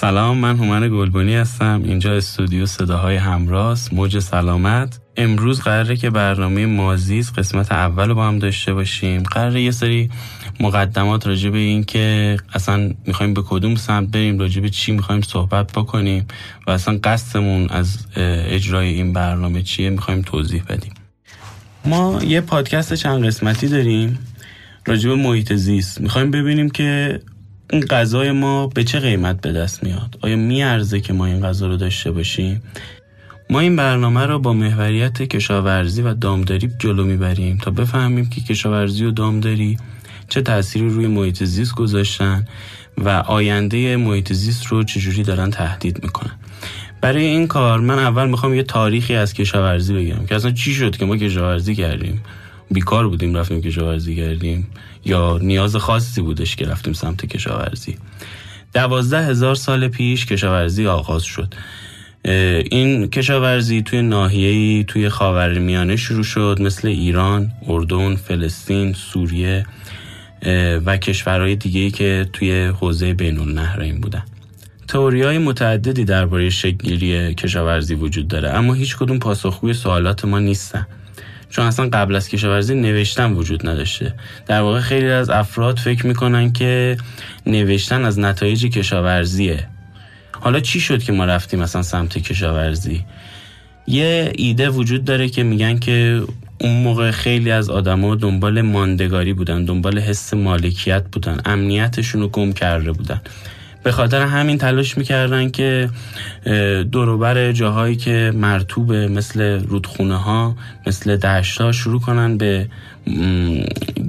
سلام من هومن گلبونی هستم. اینجا استودیو صداهای همراست. موج سلامت. امروز قراره که برنامه مازیز قسمت اول رو با هم داشته باشیم. قراره یه سری مقدمات راجع به این که اصلا می‌خوایم به کدوم سمت بریم راجع به چی می‌خوایم صحبت بکنیم و اصلا قصدمون از اجرای این برنامه چیه می‌خوایم توضیح بدیم. ما یه پادکست چند قسمتی داریم راجع به محیط زیست. می‌خوایم ببینیم که این غذای ما به چه قیمت به دست میاد؟ آیا میارزه که ما این غذا رو داشته باشیم؟ ما این برنامه رو با محوریت کشاورزی و دامداری جلو می‌بریم تا بفهمیم که کشاورزی و دامداری چه تأثیری روی محیط زیست گذاشتن و آینده محیط زیست رو چجوری دارن تهدید می‌کنن. برای این کار من اول می‌خوام یه تاریخی از کشاورزی بگم که اصلا چی شد که ما کشاورزی کردیم؟ بیکار بودیم رفتیم کشاورزی کردیم یا نیاز خاصی بودش که رفتیم سمت کشاورزی دوازده هزار سال پیش کشاورزی آغاز شد این کشاورزی توی ناحیه‌ای توی خاورمیانه شروع شد مثل ایران، اردن، فلسطین، سوریه و کشورهای دیگه‌ای که توی حوزه بین النهرین بودن. تئوری های متعددی درباره شکلگیری کشاورزی وجود داره اما هیچ کدوم پاسخگوی سوالات ما نیستن. چون اصلا قبل از کشاورزی نوشتن وجود نداشته. در واقع خیلی از افراد فکر می‌کنن که نوشتن از نتایج کشاورزیه. حالا چی شد که ما رفتیم مثلا سمت کشاورزی؟ یه ایده وجود داره که میگن که اون موقع خیلی از آدما دنبال ماندگاری بودن دنبال حس مالکیت بودن امنیتشون رو گم کرده بودن. به خاطر همین تلاش می‌کردن که دوروبر جاهایی که مرتوبه مثل رودخونه ها مثل دشت شروع کنن به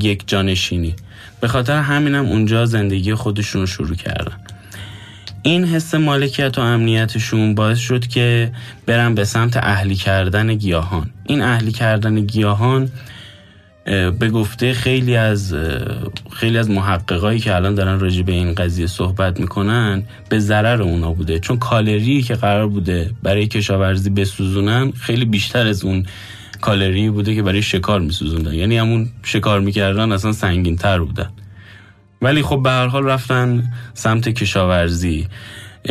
یک جانشینی. به خاطر همینم هم اونجا زندگی خودشون رو شروع کردن. این حس مالکیت و امنیتشون باعث شد که برن به سمت اهلی کردن گیاهان. این اهلی کردن گیاهان به گفته خیلی از خیلی از محققایی که الان دارن راجع به این قضیه صحبت می‌کنن به ضرر اونا بوده. چون کالری که قرار بوده برای کشاورزی بسوزونن خیلی بیشتر از اون کالری بوده که برای شکار میسوزوندن. یعنی همون شکار می‌کردن اصلا سنگین تر بودن. ولی خب به هر حال رفتن سمت کشاورزی.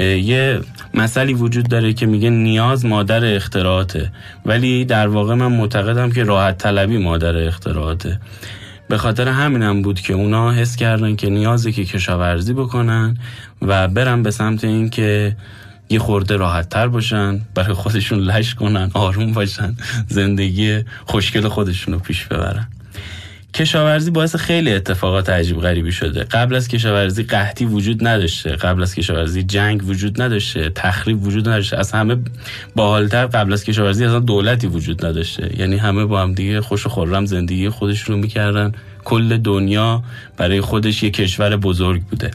یه مسئله وجود داره که میگه نیاز مادر اختراعاته. ولی در واقع من معتقدم که راحت طلبی مادر اختراعاته. به خاطر همینم بود که اونا حس کردن که نیازه که کشاورزی بکنن و برن به سمت این که یه خورده راحت تر باشن برای خودشون لش کنن آروم باشن زندگی خوشگل خودشون رو پیش ببرن. کشاورزی باعث خیلی اتفاقات عجیب غریبی شده. قبل از کشاورزی قحطی وجود نداشته. قبل از کشاورزی جنگ وجود نداشته. تخریب وجود نداشته. از همه باحالتر قبل از کشاورزی اصلا دولتی وجود نداشته. یعنی همه با هم دیگه خوش و خورم زندگی خودشون رو می‌کردن. کل دنیا برای خودش یه کشور بزرگ بوده.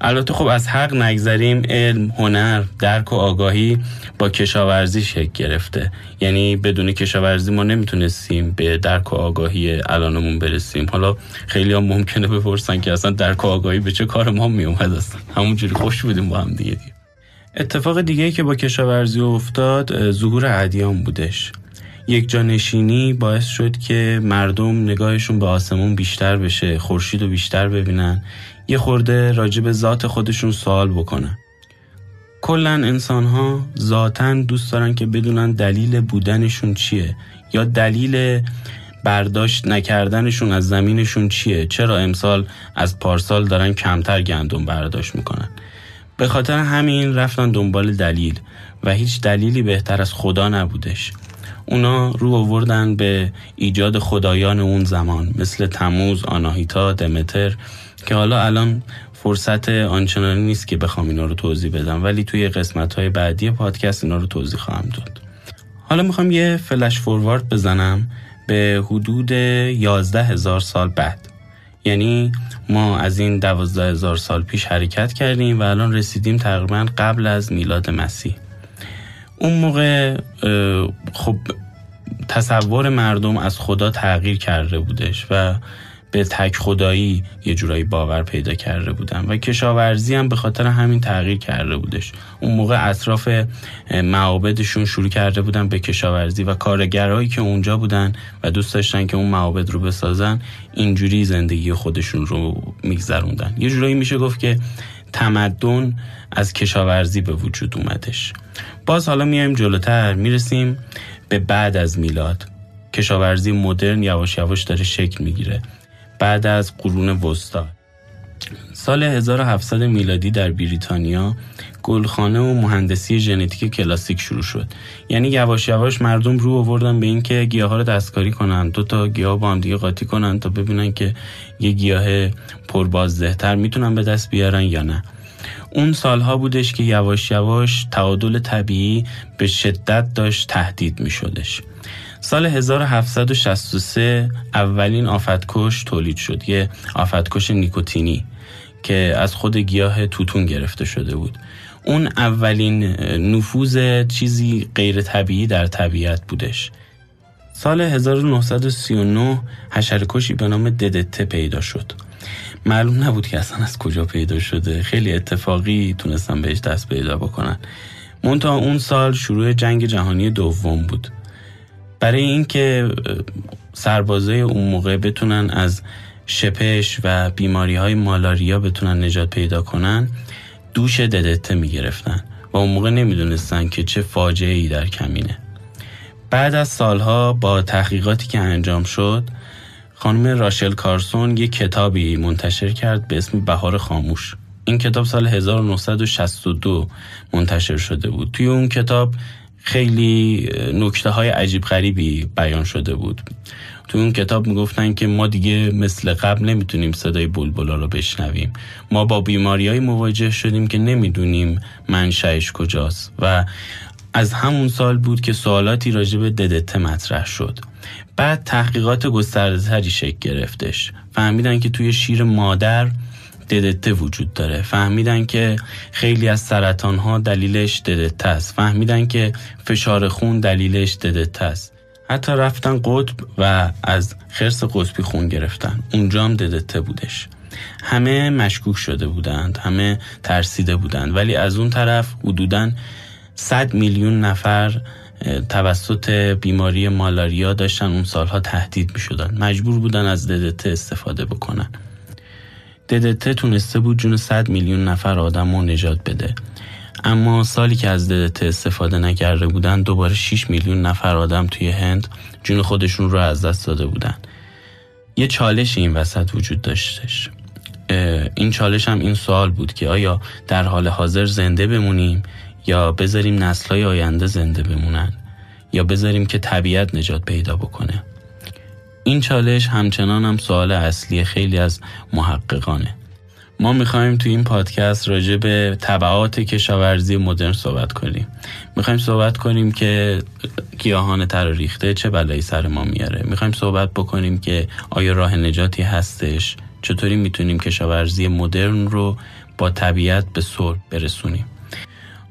البته خب از حق نگذریم علم، هنر، درک و آگاهی با کشاورزی شکل گرفته. یعنی بدون کشاورزی ما نمی‌تونستیم به درک و آگاهی الانمون برسیم. حالا خیلی هم ممکنه بپرسن که اصلا درک و آگاهی به چه کار ما میومد اصلا همونجوری خوش بودیم با هم دیگه, دیگه. اتفاق دیگه که با کشاورزی افتاد ظهور ادیان بودش. یک جانشینی باعث شد که مردم نگاهشون به آسمون بیشتر بشه خورشید رو بیشتر ببینن. یه خورده راجع به ذات خودشون سوال بکنن کلا انسان ها ذاتا دوست دارن که بدونن دلیل بودنشون چیه یا دلیل برداشت نکردنشون از زمینشون چیه. چرا امسال از پارسال دارن کمتر گندم برداشت می‌کنن؟ به خاطر همین رفتن دنبال دلیل و هیچ دلیلی بهتر از خدا نبودش. اونا رو آوردن به ایجاد خدایان اون زمان مثل تموز، آناهیتا، دمتر که حالا الان فرصت آنچنانی نیست که بخوام اینا رو توضیح بدم ولی توی قسمت های بعدی پادکست اینا رو توضیح خواهم داد. حالا می‌خوام یه فلش فوروارد بزنم به حدود یازده هزار سال بعد. یعنی ما از این دوازده هزار سال پیش حرکت کردیم و الان رسیدیم تقریبا قبل از میلاد مسیح. اون موقع خب تصور مردم از خدا تغییر کرده بودش و به تک خدایی یه جورایی باور پیدا کرده بودن و کشاورزی هم به خاطر همین تغییر کرده بودش. اون موقع اطراف معابدشون شروع کرده بودن به کشاورزی و کارگرهایی که اونجا بودن و دوست داشتن که اون معابد رو بسازن اینجوری زندگی خودشون رو میگذروندن. یه جورایی میشه گفت که تمدن از کشاورزی به وجود اومدش. باز حالا میایم جلوتر می‌رسیم به بعد از میلاد. کشاورزی مدرن یواش یواش داره شکل می‌گیره. بعد از قرون وسطا. سال 1700 میلادی در بریتانیا گلخانه و مهندسی ژنتیک کلاسیک شروع شد. یعنی یواش یواش مردم رو آوردن به اینکه گیاه ها رو دستکاری کنن. دو تا گیاه با هم دیگه قاطی کنن تا ببینن که یه گیاه پربازدهتر می‌تونن به دست بیارن یا نه. اون سالها بودش که یواش یواش تعادل طبیعی به شدت داشت تهدید می شدش. سال 1763 اولین آفتکش تولید شد یه آفتکش نیکوتینی که از خود گیاه توتون گرفته شده بود. اون اولین نفوذ چیزی غیر طبیعی در طبیعت بودش. سال 1939 حشرکشی به نام ددته پیدا شد. معلوم نبود که اصلا از کجا پیدا شده. خیلی اتفاقی تونستن بهش دست پیدا بکنن. منتها اون سال شروع جنگ جهانی دوم بود. برای اینکه سربازای اون موقع بتونن از شپش و بیماری های مالاریا بتونن نجات پیدا کنن دوش ددته می گرفتن و اون موقع نمی‌دونستن که چه فاجعه ای در کمینه. بعد از سالها با تحقیقاتی که انجام شد خانم راشل کارسون یک کتابی منتشر کرد به اسم بهار خاموش. این کتاب سال 1962 منتشر شده بود. توی اون کتاب خیلی نکته های عجیب غریبی بیان شده بود. تو اون کتاب می‌گفتن که ما دیگه مثل قبل نمی‌تونیم صدای بلبلا رو بشنویم. ما با بیماری های مواجه شدیم که نمی‌دونیم منشأش کجاست و از همون سال بود که سوالاتی راجع به ددته مطرح شد. بعد تحقیقات گسترده شکل گرفتش. فهمیدن که توی شیر مادر ددته وجود داره. فهمیدن که خیلی از سرطان ها دلیلش ددته است. فهمیدن که فشار خون دلیلش ددته است. حتی رفتن قطب و از خرس قطبی خون گرفتن. اونجا هم ددته بودش. همه مشکوک شده بودند همه ترسیده بودند. ولی از اون طرف حدودا 100 میلیون نفر توسط بیماری مالاریا داشتن. اون سالها تهدید می شدن مجبور بودن از ددته استفاده بکنن. ددته تونسته بود جون 100 میلیون نفر آدم رو نجات بده. اما سالی که از ددته استفاده نکرده بودن دوباره 6 میلیون نفر آدم توی هند جون خودشون رو از دست داده بودن. یه چالش این وسط وجود داشتش. این چالش هم این سوال بود که آیا در حال حاضر زنده بمونیم یا بذاریم نسلهای آینده زنده بمونن یا بذاریم که طبیعت نجات پیدا بکنه؟ این چالش همچنان هم سوال اصلی خیلی از محققانه. ما می‌خوایم تو این پادکست راجع به طبعات کشاورزی مدرن صحبت کنیم. می‌خوایم صحبت کنیم که گیاهان تر ریخته چه بلایی سر ما میاره می‌خوایم صحبت بکنیم که آیا راه نجاتی هستش. چطوری می‌تونیم کشاورزی مدرن رو با طبیعت به صلح برسونیم.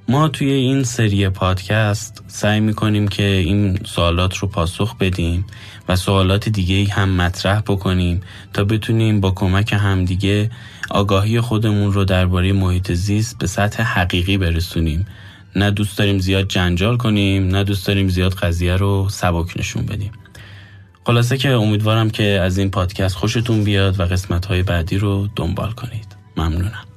ما توی این سری پادکست سعی می‌کنیم که این سوالات رو پاسخ بدیم و سوالات دیگه هم مطرح بکنیم تا بتونیم با کمک همدیگه آگاهی خودمون رو درباره محیط زیست به سطح حقیقی برسونیم. نه دوست داریم زیاد جنجال کنیم نه دوست داریم زیاد قضیه رو سبک نشون بدیم. خلاصه که امیدوارم که از این پادکست خوشتون بیاد و قسمت های بعدی رو دنبال کنید. ممنونم.